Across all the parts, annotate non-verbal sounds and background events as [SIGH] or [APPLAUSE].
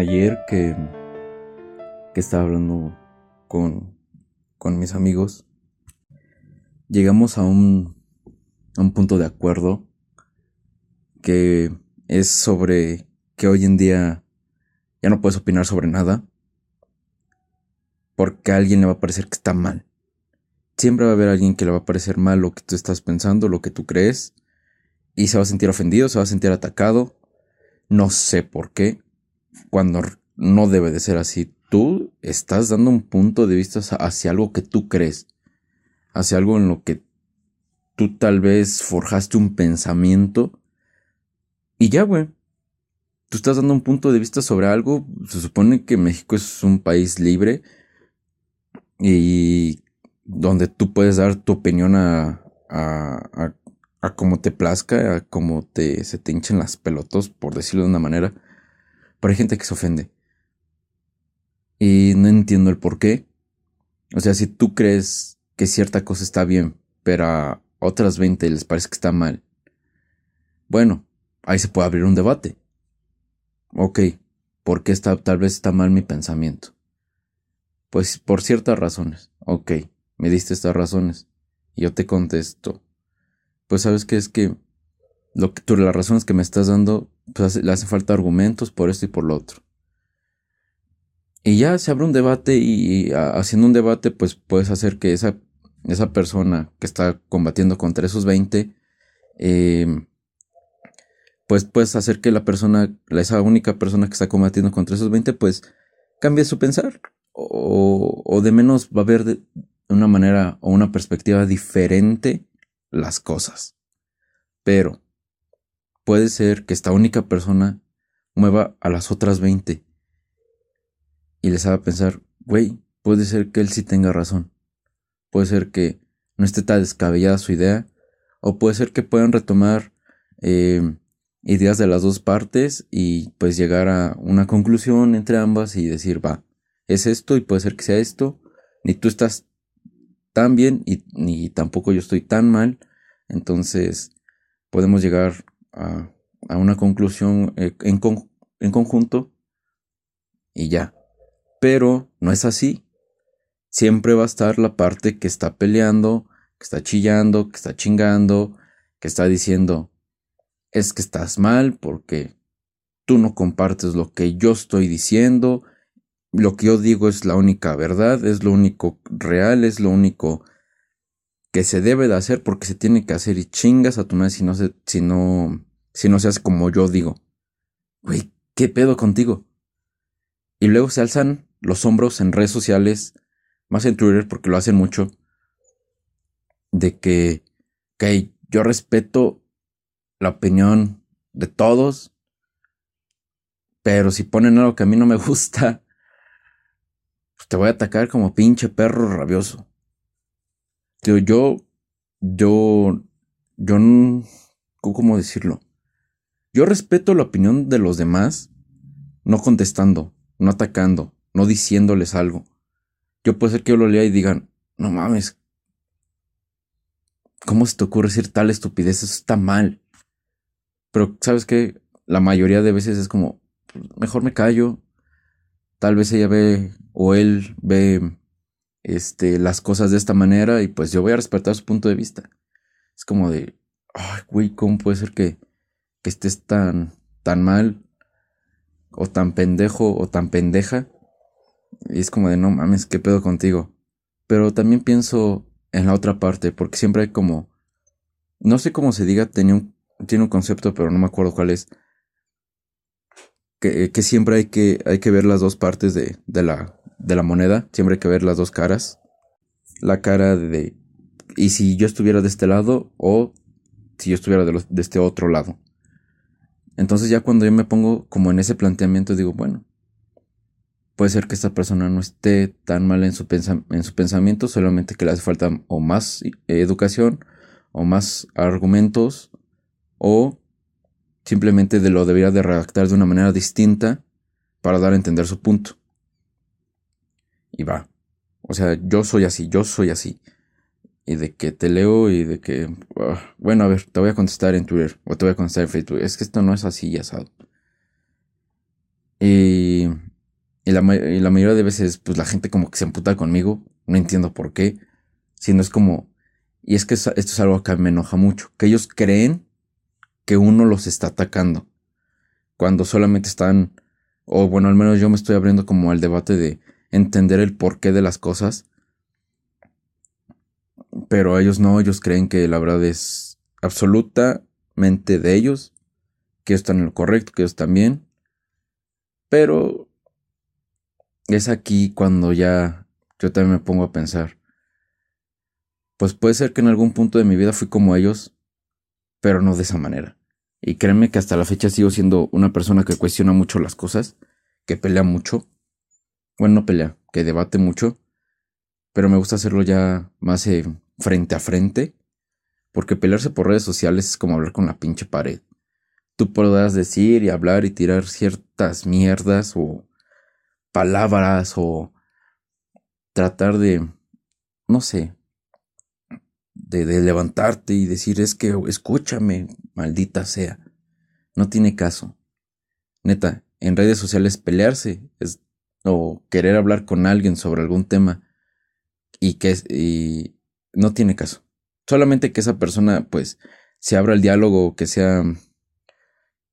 ayer que, que estaba hablando con, con mis amigos, llegamos a un, a un punto de acuerdo que es sobre que hoy en día ya no puedes opinar sobre nada porque a alguien le va a parecer que está mal. Siempre va a haber alguien que le va a parecer mal lo que tú estás pensando, lo que tú crees, y se va a sentir ofendido, se va a sentir atacado. No sé por qué, cuando no debe de ser así. Tú estás dando un punto de vista hacia algo que tú crees, hacia algo en lo que tú tal vez forjaste un pensamiento y ya, güey. Tú estás dando un punto de vista sobre algo. Se supone que México es un país libre y donde tú puedes dar tu opinión a, a, a, cómo te plazca, a cómo te, se te hinchen las pelotos, por decirlo de una manera. Pero hay gente que se ofende. Y no entiendo el por qué. O sea, si tú crees que cierta cosa está bien, pero a otras 20 les parece que está mal. Bueno, ahí se puede abrir un debate. Ok, ¿por qué está, tal vez está mal mi pensamiento? Pues por ciertas razones. Ok, me diste estas razones. Y yo te contesto. Pues sabes que es que lo que tú, las razones que me estás dando pues le hacen falta argumentos por esto y por lo otro. Y ya se abre un debate y, haciendo un debate pues puedes hacer que esa, esa persona que está combatiendo contra esos 20, em, pues puedes hacer que la persona, esa única persona que está combatiendo contra esos 20 pues cambie su pensar o, o de menos va a ver de una manera o una perspectiva diferente las cosas. Pero puede ser que esta única persona mueva a las otras 20 y les haga pensar, güey, puede ser que él sí tenga razón. Puede ser que no esté tan descabellada su idea. O puede ser que puedan retomar eh, ideas de las dos partes y pues llegar a una conclusión entre ambas y decir, va, es esto y puede ser que sea esto. Ni tú estás tan bien y ni tampoco yo estoy tan mal. Entonces podemos llegar a, una conclusión eh, en, en conjunto y ya. Pero no es así. Siempre va a estar la parte que está peleando, que está chillando, que está chingando, que está diciendo, es que estás mal porque tú no compartes lo que yo estoy diciendo, lo que yo digo es la única verdad, es lo único real, es lo único que se debe de hacer porque se tiene que hacer y chingas a tu madre si no se, si no, si no se hace como yo digo. Güey, ¿qué pedo contigo? Y luego se alzan los hombros en redes sociales, más en Twitter porque lo hacen mucho, de que, que yo respeto la opinión de todos, pero si ponen algo que a mí no me [LAUGHS] gusta, pues te voy a atacar como pinche perro rabioso. Tío, yo, yo, yo, ¿cómo decirlo? Yo respeto la opinión de los demás, no contestando, no atacando, no diciéndoles algo. Yo puedo ser que yo lo lea y digan, no mames, ¿cómo se te ocurre decir tal estupidez? Eso está mal. Pero, ¿sabes qué? La mayoría de veces es como, mejor me callo. Tal vez ella ve o él ve este, las cosas de esta manera y pues yo voy a respetar su punto de vista. Es como de, ay, güey, ¿cómo puede ser que, que estés tan, tan mal o tan pendejo o tan pendeja? Y es como de, no mames, ¿qué pedo contigo? Pero también pienso en la otra parte, porque siempre hay como, no sé cómo se diga, un, tiene un concepto, pero no me acuerdo cuál es. Que, que siempre hay que, hay que ver las dos partes de, de la, de la moneda, siempre hay que ver las dos caras. La cara de... Y si yo estuviera de este lado o si yo estuviera de, este otro lado. Entonces ya cuando yo me pongo como en ese planteamiento digo, bueno, puede ser que esta persona no esté tan mal en su, en su pensamiento, solamente que le hace falta o más educación o más argumentos o simplemente de lo debería de redactar de una manera distinta para dar a entender su punto y va. O sea, yo soy así, yo soy así. Y de que te leo y de que, ah, bueno, a ver, te voy a contestar en Twitter o te voy a contestar en Facebook. Es que esto no es así, ya sabes. Y, la, mayoría de veces, pues la gente como que se emputa conmigo. No entiendo por qué. Si no es como. Y es que esto es algo que me enoja mucho. Que ellos creen que uno los está atacando. Cuando solamente están. O bueno, al menos yo me estoy abriendo como al debate de entender el porqué de las cosas. Pero ellos no, ellos creen que la verdad es absolutamente de ellos. Que están en lo correcto, que ellos están bien. Pero es aquí cuando ya yo también me pongo a pensar. Pues puede ser que en algún punto de mi vida fui como ellos, pero no de esa manera. Y créeme que hasta la fecha sigo siendo una persona que cuestiona mucho las cosas, que pelea mucho. Bueno, no pelea, que debate mucho, pero me gusta hacerlo ya más eh, frente a frente, porque pelearse por redes sociales es como hablar con la pinche pared. Tú podrás decir y hablar y tirar ciertas mierdas o palabras o tratar de, no sé, de, levantarte y decir es que escúchame, maldita sea. No tiene caso. Neta, en redes sociales pelearse es, o querer hablar con alguien sobre algún tema y que y no tiene caso. Solamente que esa persona pues se abra el diálogo, que sea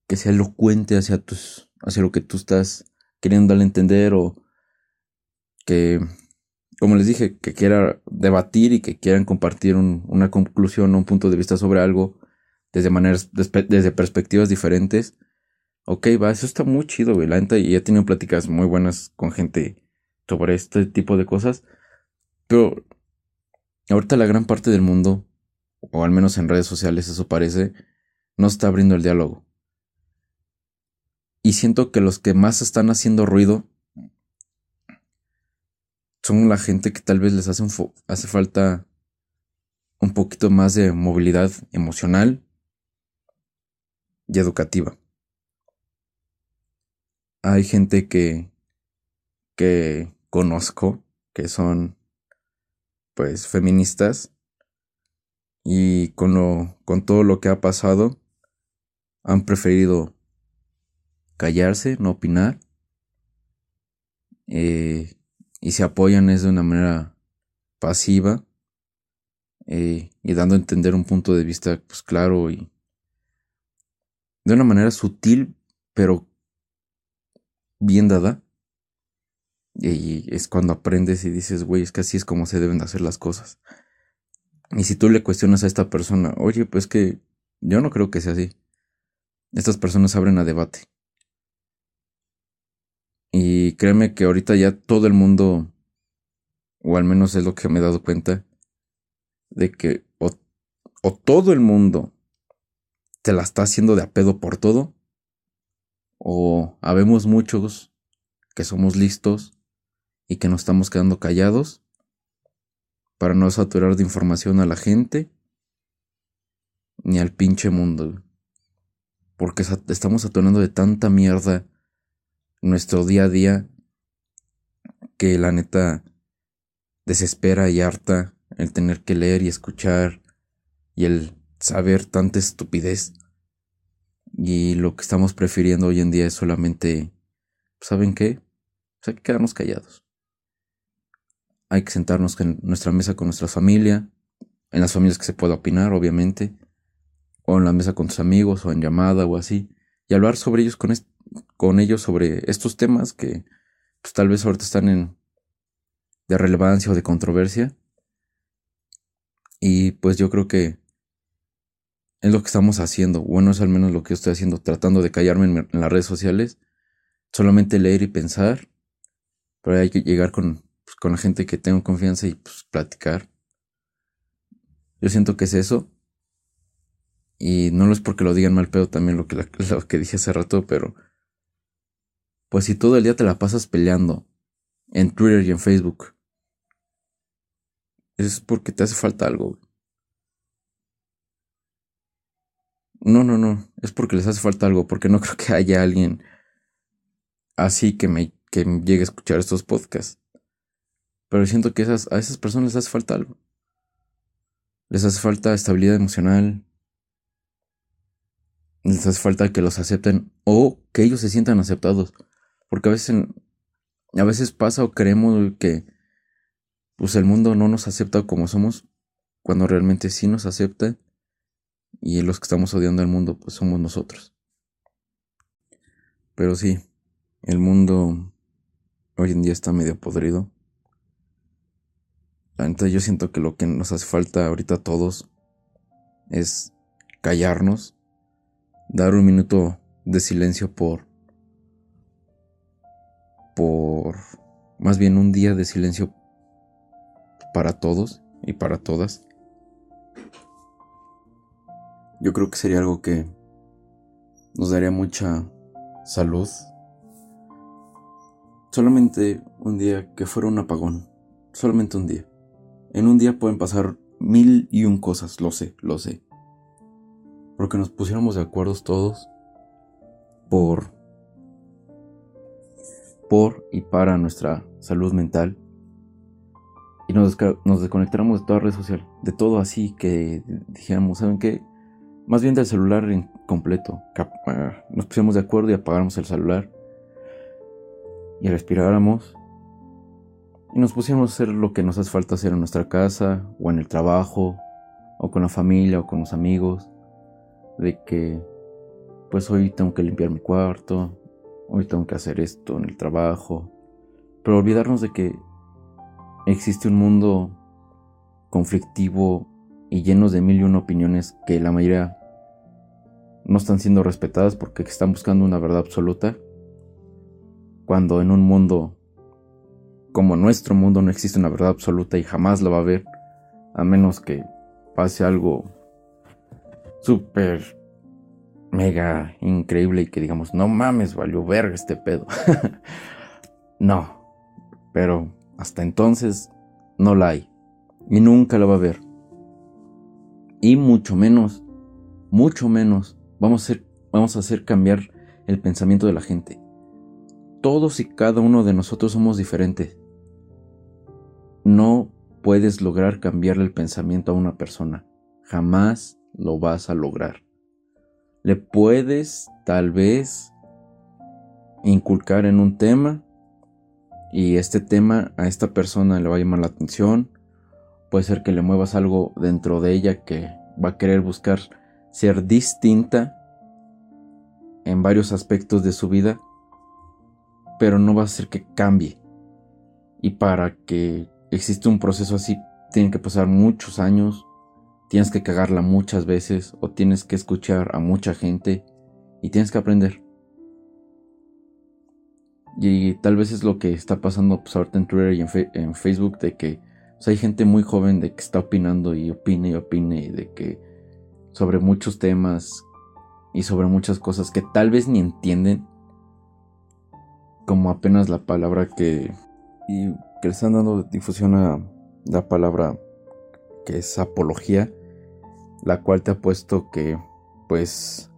que sea elocuente hacia tus hacia lo que tú estás queriendo darle entender o que como les dije, que quiera debatir y que quieran compartir una conclusión o un punto de vista sobre algo desde maneras, desde perspectivas diferentes. Ok, va, eso está muy chido, güey. La y he tenido pláticas muy buenas con gente sobre este tipo de cosas. Pero ahorita la gran parte del mundo, o al menos en redes sociales eso parece, no está abriendo el diálogo. Y siento que los que más están haciendo ruido son la gente que tal vez les hace falta un poquito más de movilidad emocional y educativa. Hay gente que, que conozco que son pues feministas y con, lo, con todo lo que ha pasado han preferido callarse, no opinar. Eh, y se apoyan es de una manera pasiva eh, y dando a entender un punto de vista pues claro y de una manera sutil pero bien dada. Y es cuando aprendes y dices güey es que así es como se deben de hacer las cosas. Y si tú le cuestionas a esta persona oye pues que yo no creo que sea así estas personas abren a debate. Y créeme que ahorita ya todo el mundo, o al menos es lo que me he dado cuenta, de que o, todo el mundo te la está haciendo de a pedo por todo, o habemos muchos que somos listos y que nos estamos quedando callados para no saturar de información a la gente ni al pinche mundo. Porque estamos saturando de tanta mierda nuestro día a día que la neta desespera y harta el tener que leer y escuchar y el saber tanta estupidez. Y lo que estamos prefiriendo hoy en día es solamente, ¿saben qué? Pues hay que quedarnos callados. Hay que sentarnos en nuestra mesa con nuestra familia, en las familias que se pueda opinar, obviamente, o en la mesa con tus amigos, o en llamada, o así, y hablar sobre ellos con, con ellos sobre estos temas que pues, tal vez ahorita están en de relevancia o de controversia. Y pues yo creo que es lo que estamos haciendo. Bueno, es al menos lo que estoy haciendo, tratando de callarme en, las redes sociales. Solamente leer y pensar. Pero hay que llegar con, pues, con la gente que tengo confianza y pues, platicar. Yo siento que es eso. Y no lo es porque lo digan mal pedo también lo que, [LAUGHS] lo que dije hace rato, pero pues si todo el día te la pasas peleando en Twitter y en Facebook, es porque te hace falta algo. No, no, no, es porque les hace falta algo, porque no [LAUGHS] creo que haya alguien así que me que llegue a escuchar estos podcasts. Pero siento que a esas personas les hace falta algo. Les hace falta estabilidad emocional. Les hace falta que los acepten o que ellos se sientan aceptados Porque a veces, a veces pasa o creemos que pues el mundo no nos acepta como somos, cuando realmente sí nos acepta y los que estamos odiando al mundo pues somos nosotros. Pero sí, el mundo hoy en día está medio podrido. Entonces yo siento que lo que nos hace falta ahorita a todos es callarnos, dar un minuto de silencio por por más bien un día de silencio para todos y para todas. Yo creo que sería algo que nos daría mucha salud. Solamente un día que fuera un apagón. Solamente un día. En un día pueden pasar mil y un cosas, lo sé, lo sé. Porque nos pusiéramos de acuerdo todos por por y para nuestra salud mental y nos, nos desconectáramos de toda red social, de todo así que dijéramos, ¿saben qué? Más bien del celular en completo. Ah, nos pusiéramos de acuerdo y apagáramos el celular y respiráramos y nos pusiéramos a hacer lo que nos hace falta hacer en nuestra casa o en el trabajo o con la familia o con los amigos. De que pues hoy tengo que limpiar mi cuarto, hoy tengo que hacer esto en el trabajo. Pero olvidarnos de que existe un mundo conflictivo y lleno de mil y una opiniones que la mayoría no están siendo respetadas porque están buscando una verdad absoluta. Cuando en un mundo como nuestro mundo no existe una verdad absoluta y jamás la va a haber, a menos que pase algo súper mega increíble y que digamos, no mames, valió verga este pedo. [LAUGHS] no, pero hasta entonces no la hay. Y nunca la va a haber. Y mucho menos, mucho menos, vamos a hacer, cambiar el pensamiento de la gente. Todos y cada uno de nosotros somos diferentes. No puedes lograr cambiarle el pensamiento a una persona. Jamás lo vas a lograr. Le puedes, tal vez, inculcar en un tema y este tema a esta persona le va a llamar la atención. Puede ser que le muevas algo dentro de ella que va a querer buscar ser distinta en varios aspectos de su vida, pero no va a hacer que cambie. Y para que exista un proceso así, tienen que pasar muchos años, tienes que cagarla muchas veces o tienes que escuchar a mucha gente y tienes que aprender. Y tal vez es lo que está pasando pues, ahorita en Twitter y en, Facebook, de que hay gente muy joven de que está opinando y opine y opine, y de que sobre muchos temas y sobre muchas cosas que tal vez ni entienden, como apenas la palabra que, y que le están dando difusión a la palabra que es apología, la cual te ha puesto que, pues,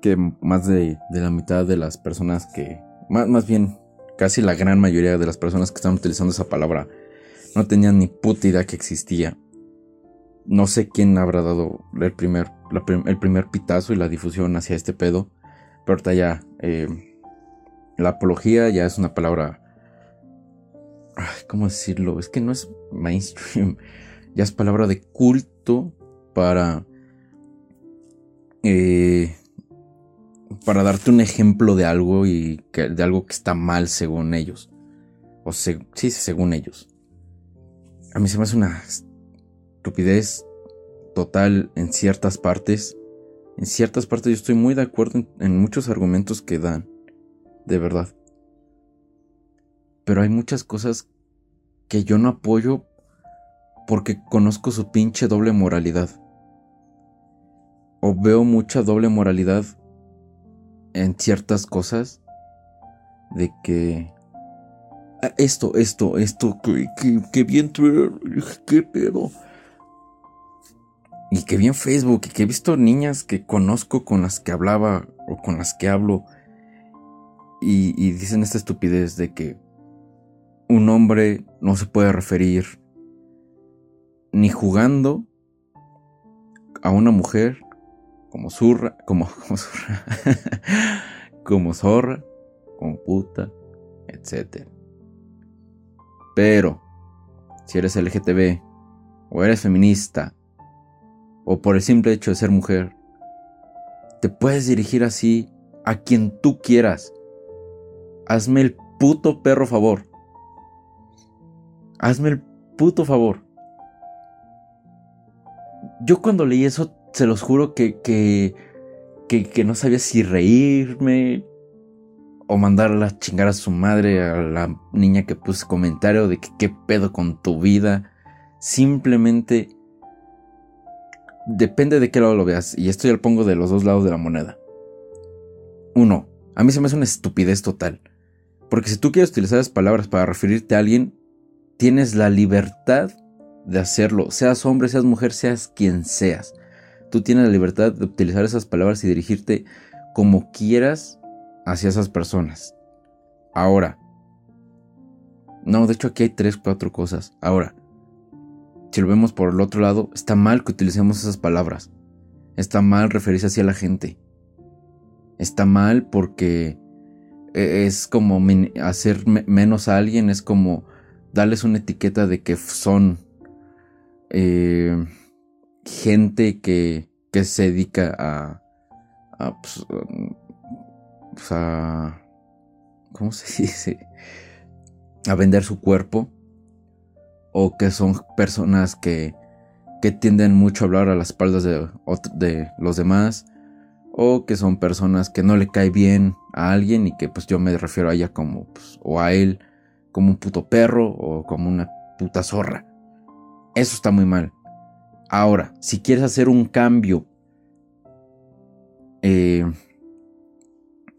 que más de, de la mitad de las personas que más, bien casi la gran mayoría de las personas que están utilizando esa palabra no tenían ni puta idea que existía. No sé quién habrá dado el primer, el primer pitazo y la difusión hacia este pedo. Pero ahorita ya, eh, la apología ya es una palabra... ¿Cómo decirlo? Es que no es mainstream. Ya es palabra de culto para... Eh, para darte un ejemplo de algo y que, de algo que está mal según ellos. O sí, según ellos. A mí se me hace una estupidez total en ciertas partes. En ciertas partes yo estoy muy de acuerdo en, en muchos argumentos que dan. De verdad. Pero hay muchas cosas que yo no apoyo porque conozco su pinche doble moralidad. O veo mucha doble moralidad en ciertas cosas de que esto, esto, esto, que, que, bien Twitter, qué pedo. Y que bien Facebook, y que he visto niñas que conozco con las que hablaba o con las que hablo y, dicen esta estupidez de que un hombre no se puede referir ni jugando a una mujer como zurra, como, [LAUGHS] como zurra, como zorra, como puta, etc. Pero, si eres LGTB, o eres feminista, o por el simple hecho de ser mujer, te puedes dirigir así a quien tú quieras. Hazme el puto perro favor. Hazme el puto favor. Yo cuando leí eso, se los juro que, que, que, no sabía si reírme o mandarla a chingar a su madre, a la niña que puso comentario de que qué pedo con tu vida. Simplemente depende de qué lado lo veas. Y esto ya lo pongo de los dos lados de la moneda. Uno, a mí se me hace una estupidez total. Porque si tú quieres utilizar esas palabras para referirte a alguien, tienes la libertad de hacerlo. Seas hombre, seas mujer, seas quien seas. Tú tienes la libertad de utilizar esas palabras y dirigirte como quieras hacia esas personas. Ahora. No, de hecho aquí hay tres, cuatro cosas. Ahora. Si lo vemos por el otro lado, está mal que utilicemos esas palabras. Está mal referirse así a la gente. Está mal porque e, es como hacer menos a alguien, es como darles una etiqueta de que son eh, gente que, que, se dedica a, a, pues, a, ¿cómo se [LAUGHS] dice? A vender su cuerpo. O que son personas que, que tienden mucho a hablar a las espaldas de, de los demás. O que son personas que no le cae bien a alguien y que pues yo me refiero a ella como, pues, o a él como un puto perro o como una puta zorra. Eso está muy mal. Ahora, si quieres hacer un cambio eh,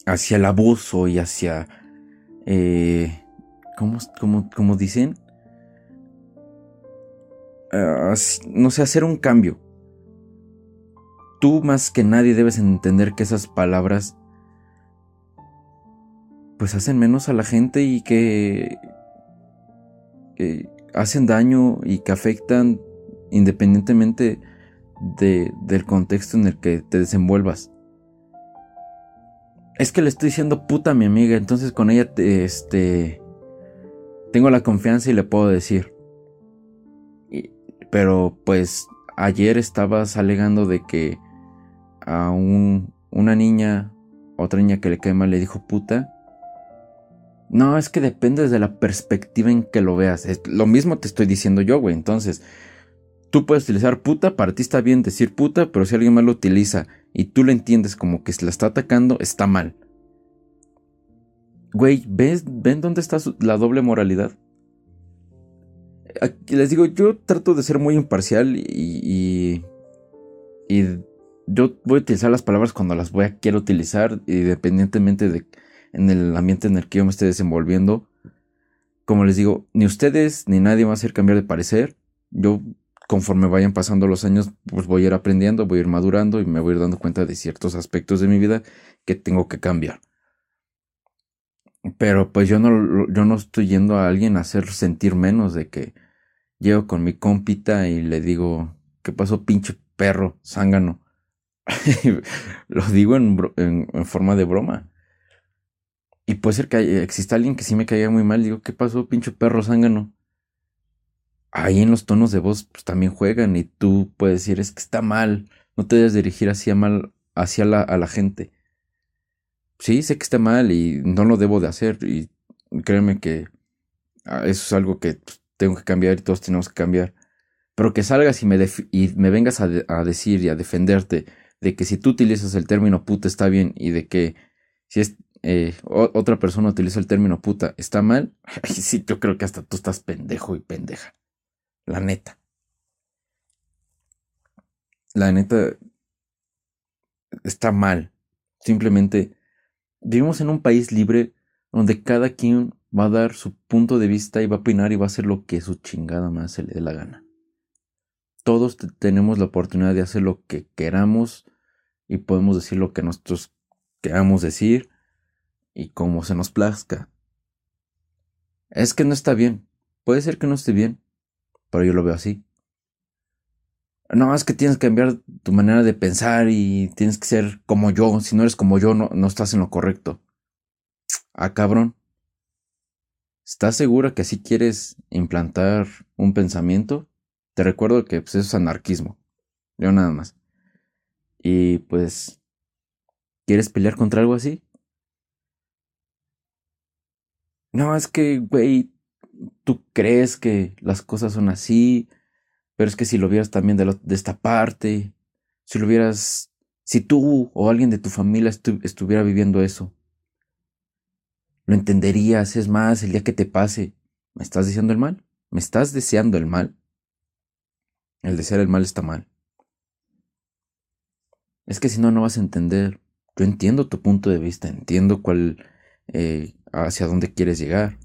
hacia el abuso y hacia... Eh, ¿cómo, dicen? Ah, no sé, hacer un cambio. Tú más que nadie debes entender que esas palabras pues hacen menos a la gente y que, hacen daño y que afectan independientemente del contexto en el que te desenvuelvas. Es que le estoy diciendo puta a mi amiga, entonces con ella este tengo la confianza y le puedo decir. pero pues ayer estabas alegando de que a un, una niña, otra niña que le cae mal le dijo puta no, es que depende de la perspectiva en que lo veas. lo mismo te estoy diciendo yo, güey. Entonces, tú puedes utilizar puta, para ti está bien decir puta, pero si alguien más lo utiliza y tú lo entiendes como que se la está atacando, está mal. Güey, ¿ves, ¿ven dónde está la doble moralidad? les digo, yo trato de ser muy imparcial y, y, y, yo voy a utilizar las palabras cuando las voy a quiero utilizar, independientemente de en el ambiente en el que yo me esté desenvolviendo. Como les digo, ni ustedes ni nadie va a hacer cambiar de parecer. Yo, conforme vayan pasando los años, pues voy a ir aprendiendo, voy a ir madurando y me voy a ir dando cuenta de ciertos aspectos de mi vida que tengo que cambiar. Pero pues yo no, yo no estoy yendo a alguien a hacer sentir menos de que llego con mi compita y le digo, ¿qué pasó pinche perro zángano? [LAUGHS] Lo digo en forma de broma. Y puede ser que exista alguien que sí me caiga muy mal. Digo, ¿qué pasó, pinche perro zángano? Ahí en los tonos de voz pues, también juegan y tú puedes decir, es que está mal. No te debes dirigir así mal hacia la, a la gente. Sí, sé que está mal y no lo debo de hacer. Y créeme que ah, eso es algo que pues, tengo que cambiar y todos tenemos que cambiar. Pero que salgas y me, y me vengas a, a decir y a defenderte de que si tú utilizas el término puta está bien y de que si es eh, otra persona utiliza el término puta, ¿está mal? [LAUGHS] sí, yo creo que hasta tú estás pendejo y pendeja. La neta. La neta está mal. Simplemente vivimos en un país libre donde cada quien va a dar su punto de vista y va a opinar y va a hacer lo que su chingada más se le dé la gana. Todos tenemos la oportunidad de hacer lo que queramos y podemos decir lo que nosotros queramos decir y como se nos plazca. Es que no está bien. Puede ser que no esté bien, pero yo lo veo así. No, es que tienes que cambiar tu manera de pensar y tienes que ser como yo. Si no eres como yo, no, no estás en lo correcto. ah cabrón, ¿estás segura que así quieres implantar un pensamiento? Te recuerdo que pues, eso es anarquismo, yo nada más. Y pues, ¿quieres pelear contra algo así? No, es que, güey, tú crees que las cosas son así, pero es que si lo vieras también de, esta parte, si lo vieras, si tú o alguien de tu familia estuviera viviendo eso, lo entenderías, es más, el día que te pase, ¿me estás deseando el mal? ¿Me estás deseando el mal? El desear el mal está mal. Es que si no, no vas a entender. Yo entiendo tu punto de vista, entiendo cuál, eh, hacia dónde quieres llegar.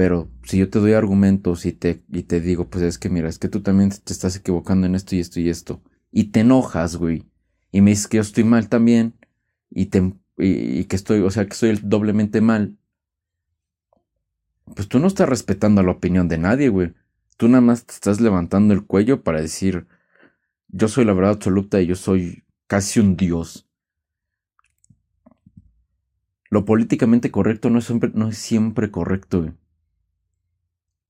Pero si yo te doy argumentos y te, y te digo, pues es que mira, es que tú también te estás equivocando en esto y esto y esto. Y te enojas, güey. Y me dices que yo estoy mal también. Y, te, y, que estoy, o sea, que estoy doblemente mal. Pues tú no estás respetando la opinión de nadie, güey. Tú nada más te estás levantando el cuello para decir, yo soy la verdad absoluta y yo soy casi un dios. Lo políticamente correcto no es siempre, no es siempre correcto, güey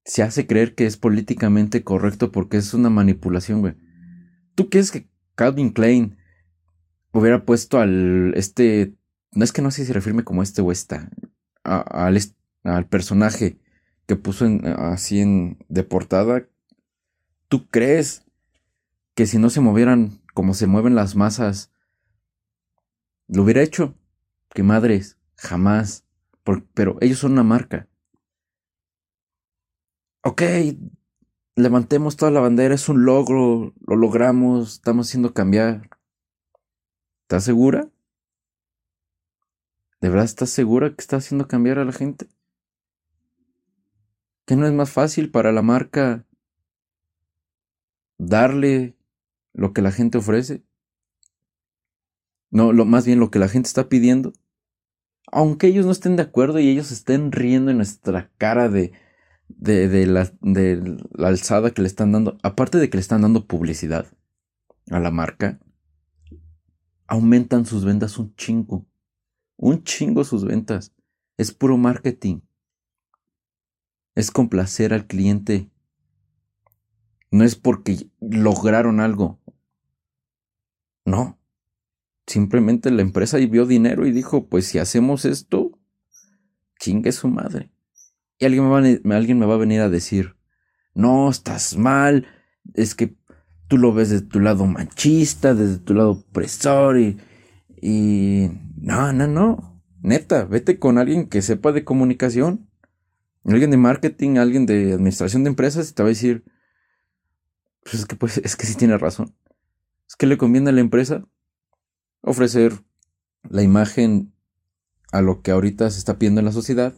se hace creer que es políticamente correcto porque es una manipulación, güey. ¿Tú crees que Calvin Klein hubiera puesto al este no es que no sé si se refiere como este o esta al, al personaje que puso en, así en de portada ¿Tú crees que si no se movieran como se mueven las masas lo hubiera hecho? Que madres, jamás. pero ellos son una marca ok, levantemos toda la bandera, es un logro, lo logramos, estamos haciendo cambiar. ¿Estás segura? ¿De verdad estás segura que está haciendo cambiar a la gente? ¿Que no es más fácil para la marca darle lo que la gente ofrece? No, lo, más bien lo que la gente está pidiendo. Aunque ellos no estén de acuerdo y ellos estén riendo en nuestra cara de, de, la, de la alzada que le están dando, aparte de que le están dando publicidad a la marca, aumentan sus ventas un chingo. Un chingo sus ventas. Es puro marketing. Es complacer al cliente. No es porque lograron algo. No. Simplemente la empresa vio dinero y dijo, pues si hacemos esto, chingue su madre. Y alguien me, va, a venir a decir, no, estás mal, es que tú lo ves desde tu lado machista, desde tu lado opresor y... No, no, no. Neta, vete con alguien que sepa de comunicación. Alguien de marketing, alguien de administración de empresas y te va a decir, pues es que, pues, es que sí tiene razón. Es que le conviene a la empresa ofrecer la imagen a lo que ahorita se está pidiendo en la sociedad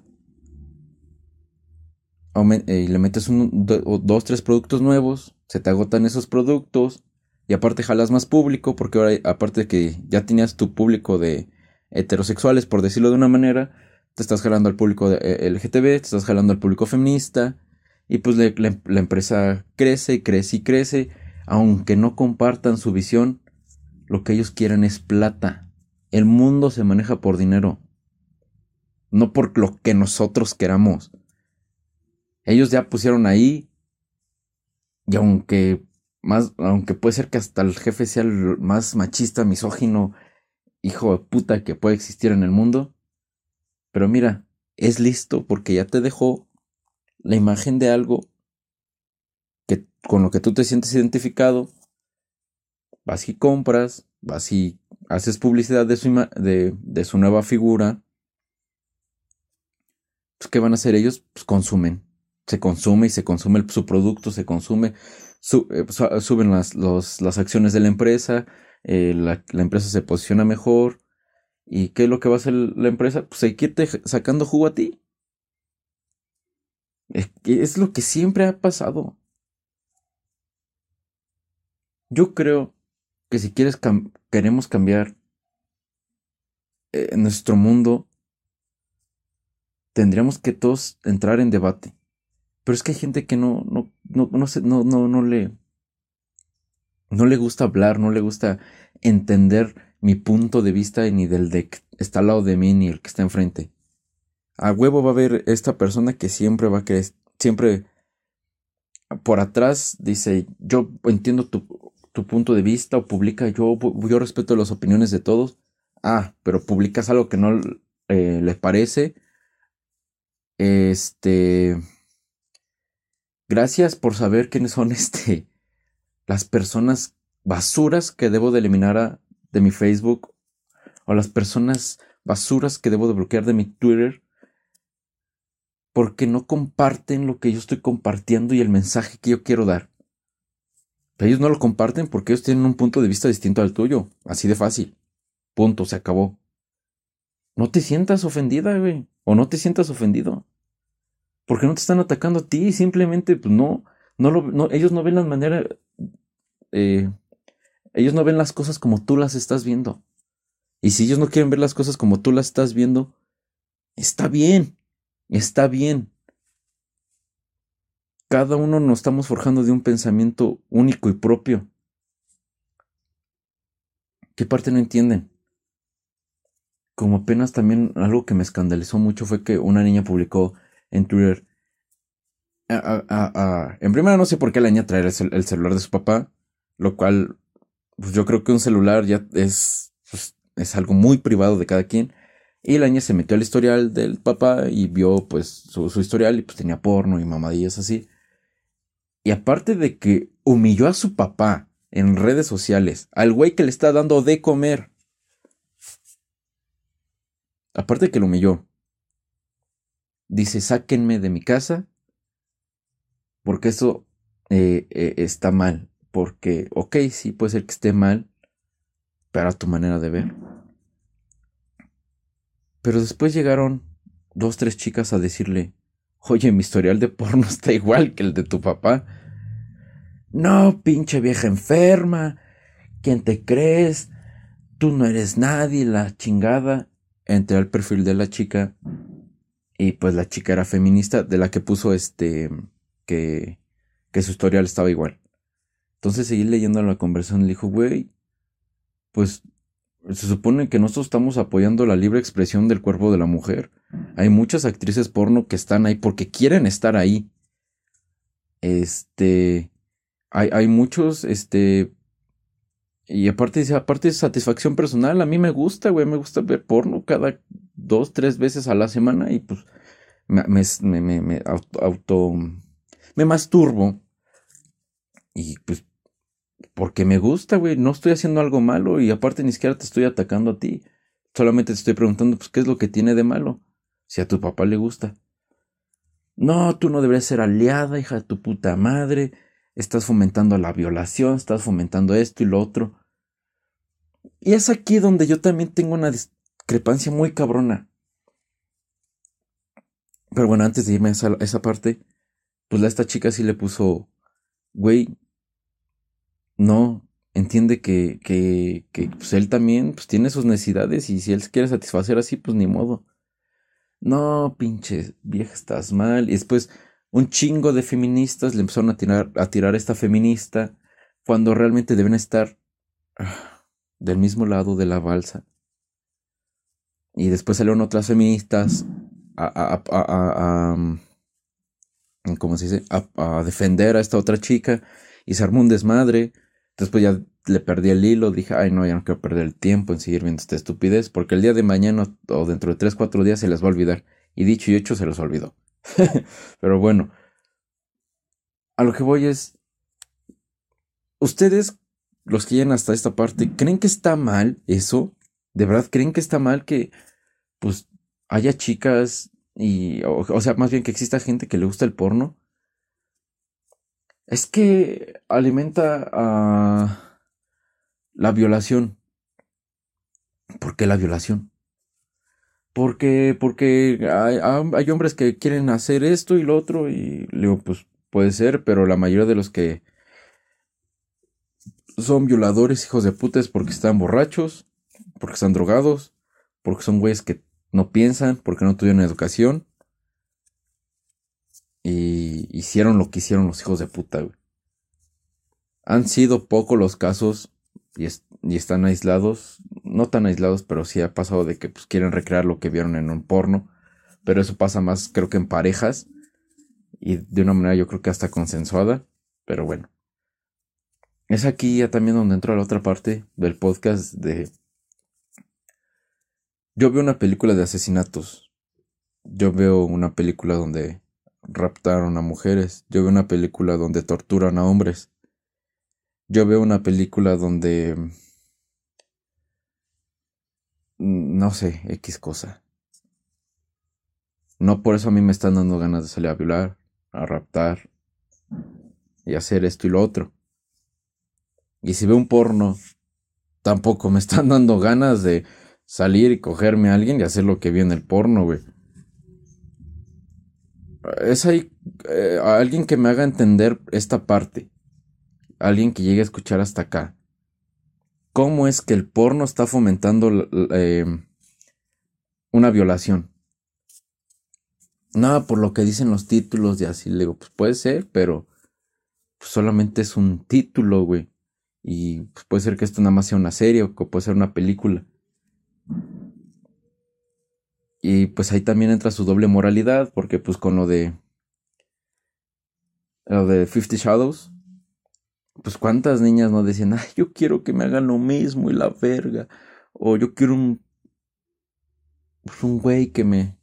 y le metes un, dos, tres productos nuevos, se te agotan esos productos y aparte jalas más público porque ahora aparte de que ya tenías tu público de heterosexuales por decirlo de una manera, te estás jalando al público de eh, LGTB, te estás jalando al público feminista y pues la empresa crece y crece y crece, aunque no compartan su visión, lo que ellos quieren es plata. El mundo se maneja por dinero, no por lo que nosotros queramos. Ellos ya pusieron ahí. Y aunque más, aunque puede ser que hasta el jefe sea el más machista, misógino, hijo de puta que puede existir en el mundo. Pero mira, es listo porque ya te dejó la imagen de algo que con lo que tú te sientes identificado. Vas y compras, vas y haces publicidad de su, de, de su nueva figura. Pues, ¿qué van a hacer ellos? Pues consumen se consume y se consume su producto, se consume, eh, suben las, las, acciones de la empresa, eh, la, empresa se posiciona mejor. ¿Y qué es lo que va a hacer la empresa? Pues seguirte sacando jugo a ti. Es, es lo que siempre ha pasado. Yo creo que si quieres queremos cambiar eh, nuestro mundo, tendríamos que todos entrar en debate. Pero es que hay gente que no, no, no, no, no, no, no le, no le gusta hablar, no le gusta entender mi punto de vista ni del de que está al lado de mí ni el que está enfrente. A huevo va a haber esta persona que siempre va a querer, siempre por atrás dice, yo entiendo tu, punto de vista o publica, yo, yo respeto las opiniones de todos. Ah, pero publicas algo que no eh, le parece. Este... Gracias por saber quiénes son [LAUGHS] este, las personas basuras que debo de eliminar de mi Facebook o las personas basuras que debo de bloquear de mi Twitter porque no comparten lo que yo estoy compartiendo y el mensaje que yo quiero dar. Ellos no lo comparten porque ellos tienen un punto de vista distinto al tuyo, así de fácil. Punto, se acabó. No te sientas ofendida, güey, o no te sientas ofendido. Porque no te están atacando a ti, simplemente pues no, no, lo, ellos no ven eh, ellos no ven las cosas como tú las estás viendo. Y si ellos no quieren ver las cosas como tú las estás viendo, está bien. Está bien. Cada uno nos estamos forjando de un pensamiento único y propio. ¿Qué parte no entienden? Como apenas también algo que me escandalizó mucho fue que una niña publicó en Twitter. en primera no sé por qué la niña traer el, celular de su papá, lo cual pues yo creo que un celular ya es, pues, es algo muy privado de cada quien. Y la niña se metió al historial del papá y vio pues su, historial y pues tenía porno y mamadillas así. Y aparte de que humilló a su papá en redes sociales, al güey que le está dando de comer. Aparte de que lo humilló. Dice, sáquenme de mi casa porque eso eh, eh, está mal. Porque, ok, sí puede ser que esté mal, pero a tu manera de ver. Pero después llegaron dos, tres chicas a decirle, oye, mi historial de porno [LAUGHS] está igual que el de tu papá. No, pinche vieja enferma, ¿quién te crees? Tú no eres nadie, la chingada. Entré al perfil de la chica y pues la chica era feminista de la que puso este que, que su historial estaba igual. Entonces seguí leyendo la conversación le dijo, güey, pues se supone que nosotros estamos apoyando la libre expresión del cuerpo de la mujer. Hay muchas actrices porno que están ahí porque quieren estar ahí. Este. Hay, hay muchos, este. Y aparte, aparte de satisfacción personal, a mí me gusta, güey, me gusta ver porno cada dos, tres veces a la semana y pues me, me, me, me auto, me masturbo. Y pues porque me gusta, güey. No estoy haciendo algo malo y aparte ni siquiera te estoy atacando a ti. Solamente te estoy preguntando, pues, ¿qué es lo que tiene de malo? Si a tu papá le gusta. No, tú no deberías ser aliada, hija de tu puta madre. Estás fomentando la violación, estás fomentando esto y lo otro. Y es aquí donde yo también tengo una discrepancia muy cabrona. Pero bueno, antes de irme a esa, parte, pues a esta chica sí le puso, güey, no entiende que, que, que pues él también pues, tiene sus necesidades y si él quiere satisfacer así, pues ni modo. No, pinche vieja, estás mal. Y después un chingo de feministas le empezaron a tirar a, tirar esta feminista cuando realmente deben estar ah, del mismo lado de la balsa. Y después salieron otras feministas a, a, a, a ¿cómo se dice? A, defender a esta otra chica y se armó un desmadre. Después ya le perdí el hilo, dije, ay no, ya no quiero perder el tiempo en seguir viendo esta estupidez, porque el día de mañana o dentro de 3, 4 días se les va a olvidar. Y dicho y hecho se los olvidó. [LAUGHS] Pero bueno, a lo que voy es, ustedes, los que llegan hasta esta parte, ¿creen que está mal eso? ¿De verdad creen que está mal que, pues, haya chicas y, o sea, más bien que exista gente que le gusta el porno? Es que alimenta a la violación. ¿Por qué la violación? Porque, porque hay, hay, hombres que quieren hacer esto y lo otro y le digo, pues puede ser, pero la mayoría de los que son violadores, hijos de puta, es porque están borrachos, porque están drogados, porque son güeyes que no piensan, porque no tuvieron educación y hicieron lo que hicieron los hijos de puta, Han sido pocos los casos y, están aislados. no tan aislados, pero sí ha pasado de que pues, quieren recrear lo que vieron en un porno. Pero eso pasa más, creo que en parejas. Y de una manera yo creo que hasta consensuada. Pero bueno. Es aquí ya también donde entro a la otra parte del podcast de... Yo veo una película de asesinatos. Yo veo una película donde raptaron a mujeres. Yo veo una película donde torturan a hombres. Yo veo una película donde... Mm, no sé, X cosa. No por eso a mí me están dando ganas de salir a violar, a raptar y hacer esto y lo otro. Y si veo un porno, tampoco me están [LAUGHS] dando ganas de salir y cogerme a alguien y hacer lo que vi en el porno, güey es ahí eh, alguien que me haga entender esta parte. Alguien que llegue a escuchar hasta acá. ¿Cómo es que el porno está fomentando eh, una violación? Nada por lo que dicen los títulos y así. Le digo, pues puede ser, pero pues, solamente es un título, güey. Y pues, puede ser que esto nada más sea una serie o que puede ser una película. Y pues ahí también entra su doble moralidad, porque pues con lo de. Lo de Fifty Shadows. Pues cuántas niñas no decían, ay, yo quiero que me hagan lo mismo y la verga. O yo quiero un. Pues un güey que me.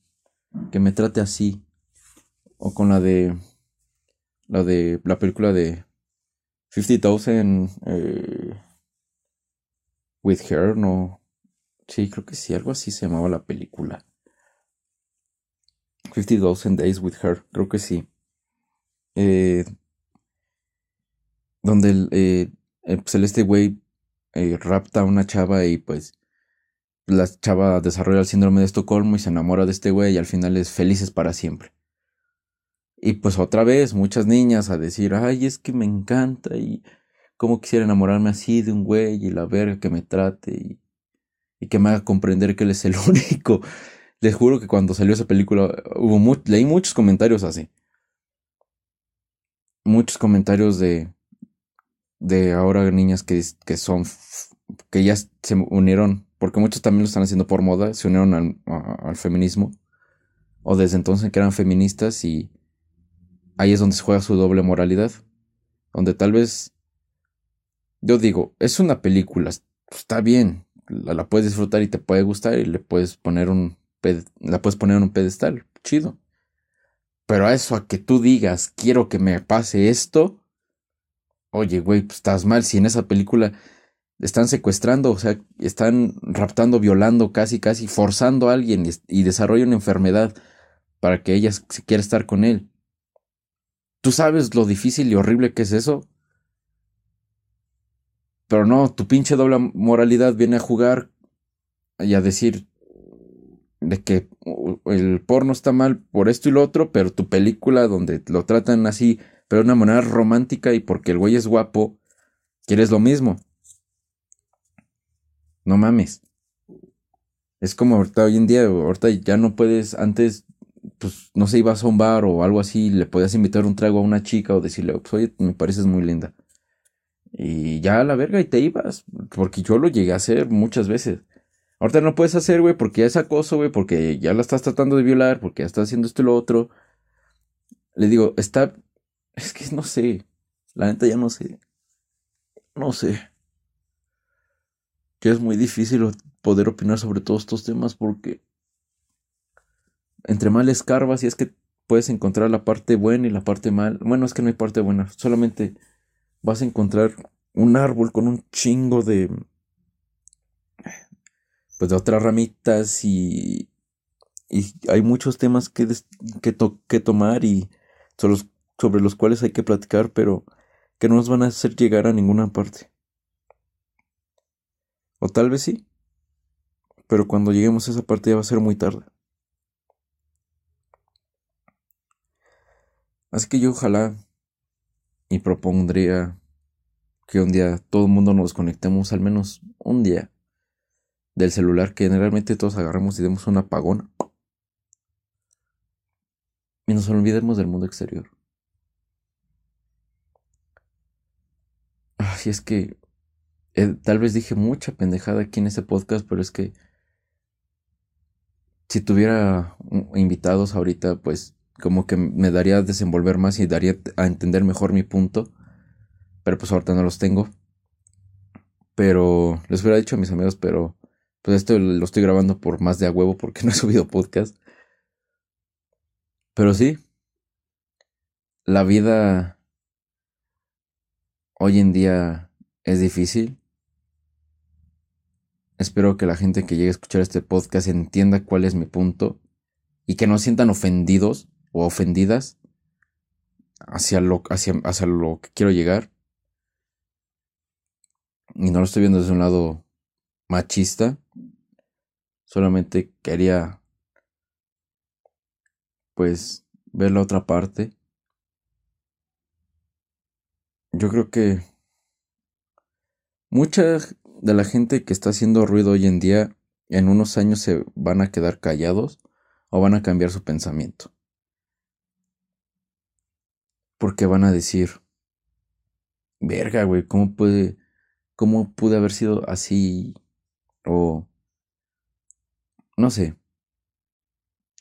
que me trate así. O con la de. La de. la película de. Fifty Thousand. Eh, with Her, no. Sí, creo que sí, algo así se llamaba la película. 50,000 Days with Her, creo que sí. Eh, donde el, eh, pues este güey eh, rapta a una chava y pues la chava desarrolla el síndrome de Estocolmo y se enamora de este güey y al final es felices para siempre. Y pues otra vez muchas niñas a decir, ay, es que me encanta y cómo quisiera enamorarme así de un güey y la verga que me trate y, y que me haga comprender que él es el [LAUGHS] único. Les juro que cuando salió esa película hubo leí muchos comentarios así. Muchos comentarios de de ahora niñas que, que son que ya se unieron, porque muchos también lo están haciendo por moda, se unieron al, al feminismo o desde entonces que eran feministas y ahí es donde se juega su doble moralidad, donde tal vez yo digo, es una película, está bien, la, puedes disfrutar y te puede gustar y le puedes poner un la puedes poner en un pedestal, chido. Pero a eso, a que tú digas, quiero que me pase esto, oye, güey, pues estás mal si en esa película están secuestrando, o sea, están raptando, violando, casi, casi, forzando a alguien y, y desarrolla una enfermedad para que ella se quiera estar con él. ¿Tú sabes lo difícil y horrible que es eso? Pero no, tu pinche doble moralidad viene a jugar y a decir, de que el porno está mal por esto y lo otro, pero tu película donde lo tratan así, pero de una manera romántica y porque el güey es guapo, quieres lo mismo. No mames. Es como ahorita hoy en día, ahorita ya no puedes, antes, pues no sé, ibas a un bar o algo así, le podías invitar un trago a una chica o decirle, pues oye, me pareces muy linda. Y ya a la verga y te ibas, porque yo lo llegué a hacer muchas veces. Ahorita no puedes hacer, güey, porque ya es acoso, güey, porque ya la estás tratando de violar, porque ya estás haciendo esto y lo otro. Le digo, está. Es que no sé. La neta ya no sé. No sé. Que es muy difícil poder opinar sobre todos estos temas porque. Entre mal escarbas y es que puedes encontrar la parte buena y la parte mal. Bueno, es que no hay parte buena. Solamente vas a encontrar un árbol con un chingo de pues de otras ramitas y, y hay muchos temas que, que, que tomar y sobre los, sobre los cuales hay que platicar, pero que no nos van a hacer llegar a ninguna parte. O tal vez sí, pero cuando lleguemos a esa parte ya va a ser muy tarde. Así que yo ojalá y propondría que un día todo el mundo nos conectemos al menos un día del celular que generalmente todos agarramos y demos un apagón. Y nos olvidemos del mundo exterior. Ay, es que eh, tal vez dije mucha pendejada aquí en ese podcast, pero es que si tuviera invitados ahorita, pues como que me daría a desenvolver más y daría a entender mejor mi punto. Pero pues ahorita no los tengo. Pero les hubiera dicho a mis amigos, pero pues esto lo estoy grabando por más de a huevo porque [LAUGHS] no he subido podcast. Pero sí, la vida hoy en día es difícil. Espero que la gente que llegue a escuchar este podcast entienda cuál es mi punto y que no sientan ofendidos o ofendidas hacia lo, hacia, hacia lo que quiero llegar. Y no lo estoy viendo desde un lado machista. Solamente quería pues ver la otra parte. Yo creo que mucha de la gente que está haciendo ruido hoy en día en unos años se van a quedar callados o van a cambiar su pensamiento. Porque van a decir, verga, güey, ¿cómo puede, cómo pude haber sido así? O, no sé.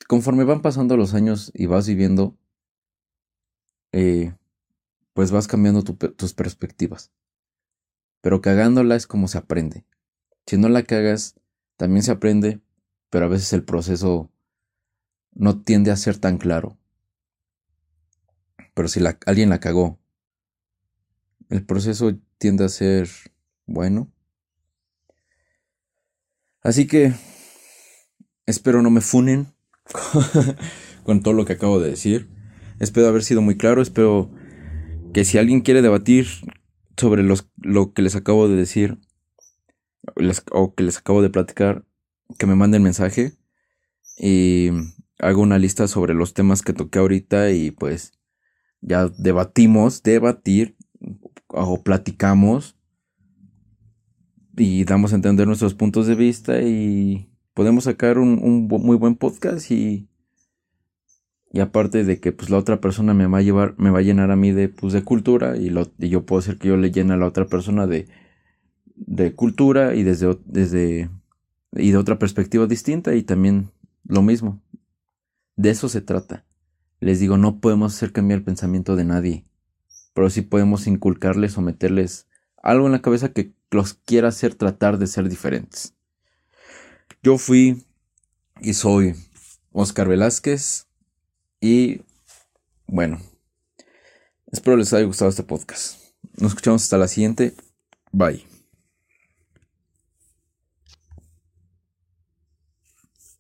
Conforme van pasando los años y vas viviendo, eh, pues vas cambiando tus perspectivas. Pero cagándola es como se aprende. Si no la cagas, también se aprende, pero a veces el proceso no tiende a ser tan claro. Pero si alguien la cagó, el proceso tiende a ser bueno. Así que espero no me funen [LAUGHS] con todo lo que acabo de decir. Espero haber sido muy claro. Espero que si alguien quiere debatir sobre los, lo que les acabo de decir o que les acabo de platicar, que me manden mensaje y hago una lista sobre los temas que toqué ahorita y pues ya debatimos, debatir o platicamos y damos a entender nuestros puntos de vista y podemos sacar un, un muy buen podcast y y aparte de que pues la otra persona me va a llevar, me va a llenar a mí de, pues, de cultura y, lo, y yo puedo hacer que yo le llene a la otra persona de, de cultura y desde, desde y de otra perspectiva distinta y también lo mismo. De eso se trata. Les digo, no podemos hacer cambiar el pensamiento de nadie, pero sí podemos inculcarles o meterles algo en la cabeza que los quiera hacer tratar de ser diferentes. Yo fui y soy Oscar Velázquez y bueno, espero les haya gustado este podcast. Nos escuchamos hasta la siguiente. Bye.